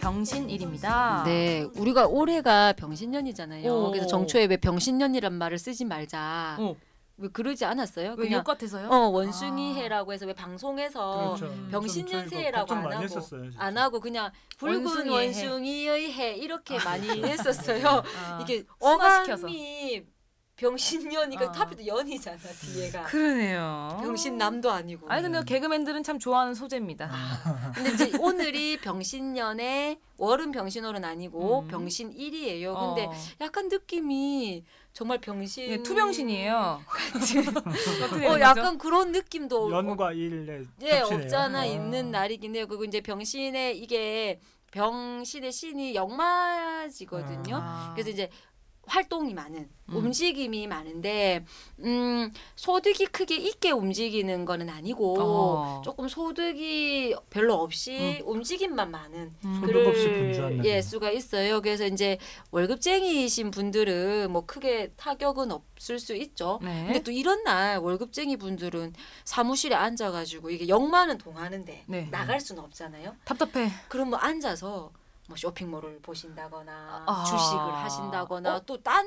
병신일입니다. 네, 우리가 올해가 병신년이잖아요. 오. 그래서 정초에 왜 병신년이란 말을 쓰지 말자. 어. 왜 그러지 않았어요? 왜 그냥 욕 같아서요? 어 원숭이 아. 해라고 해서 왜 방송에서 그렇죠. 음. 병신년 좀 저희가 새해라고 걱정 안 하고 했었어요. 안 하고 그냥 붉은 원숭이의 원숭이의 해 이렇게 많이 했었어요. 아, 이게. 어감이 병신년이니까 아. 탑이도 연이잖아 뒤에가. 그러네요. 병신남도 아니고. 아니 근데 개그맨들은 참 좋아하는 소재입니다. 근데 이제 오늘이 병신년에 월은 병신월은 아니고 음. 병신일이에요. 근데 어. 약간 느낌이 정말 병신 예, 투병신이에요. 어 약간 그런 느낌도 연과 일에 예. 없잖아 아. 있는 날이긴 해요. 그리고 이제 병신의 이게 병신의 신이 역마지거든요. 아. 그래서 이제 활동이 많은 음. 움직임이 많은데 음 소득이 크게 있게 움직이는 거는 아니고 어. 조금 소득이 별로 없이 움직임만 많은 음. 소득 없이 예. 수가 있어요. 그래서 이제 월급쟁이이신 분들은 뭐 크게 타격은 없을 수 있죠. 네. 근데 또 이런 날 월급쟁이 분들은 사무실에 앉아가지고 이게 역마는 동하는데 네. 나갈 수는 없잖아요. 답답해. 그럼 뭐 앉아서 뭐 쇼핑몰을 보신다거나 아. 주식을 하신다거나 어? 또딴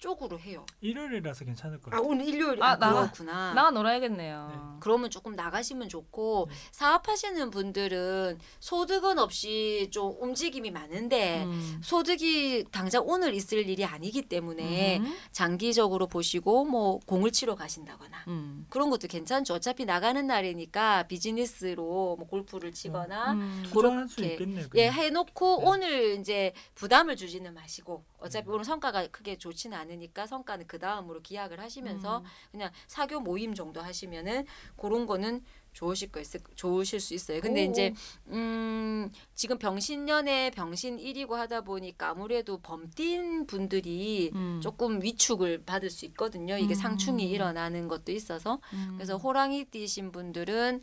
쪽으로 해요. 일요일이라서 괜찮을 것아 같아요. 오늘 일요일 아, 아, 나가- 그렇구나. 나가 놀아야겠네요. 네. 그러면 조금 나가시면 좋고 네. 사업하시는 분들은 소득은 없이 좀 움직임이 많은데 음. 소득이 당장 오늘 있을 일이 아니기 때문에 음. 장기적으로 보시고 뭐 공을 치러 가신다거나 음. 그런 것도 괜찮죠. 어차피 나가는 날이니까 비즈니스로 뭐 골프를 치거나 음. 수 그렇게, 있겠네요. 예. 해놓고 네. 오늘 이제 부담을 주지는 마시고 어차피 음. 오늘 성과가 크게 좋지는 않 으니까 성과는 그 다음으로 기약을 하시면서 음. 그냥 사교 모임 정도 하시면은 그런 거는 좋으실 거 있을 좋으실 수 있어요. 근데 오. 이제 음 지금 병신년에 병신 일이고 하다 보니까 아무래도 범띤 분들이 음. 조금 위축을 받을 수 있거든요. 이게 음. 상충이 일어나는 것도 있어서 음. 그래서 호랑이 띠신 분들은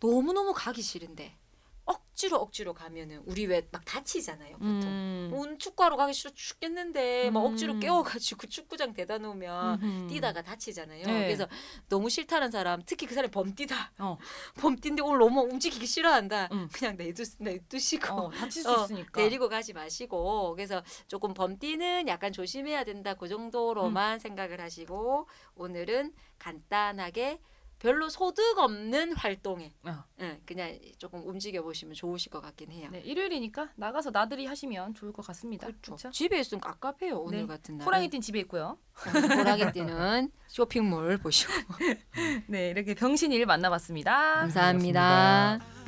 너무 너무 가기 싫은데 억지로 억지로 가면은 우리 왜 막 다치잖아요. 보통. 음. 온 축구하러 가기 싫어 죽겠는데 막 억지로 음. 깨워가지고 축구장 대다 놓으면 음흠. 뛰다가 다치잖아요. 네. 그래서 너무 싫다는 사람, 특히 그 사람이 범뛰다. 어. 범뛴데 오늘 너무 움직이기 싫어한다. 음. 그냥 내두 내두시고 어, 다칠 수 어, 있으니까. 데리고 가지 마시고 그래서 조금 범뛰는 약간 조심해야 된다. 그 정도로만 생각을 하시고 오늘은 간단하게 별로 소득 없는 활동에 어. 예, 그냥 조금 움직여 보시면 좋으실 것 같긴 해요. 네, 일요일이니까 나가서 나들이 하시면 좋을 것 같습니다. 그렇죠. 그렇죠? 집에 있으면 깝깝해요 오늘 네. 같은 날. 호랑이띠는 집에 있고요. 호랑이띠는 쇼핑몰 보시고 네, 이렇게 병신일 만나봤습니다. 감사합니다. 고맙습니다.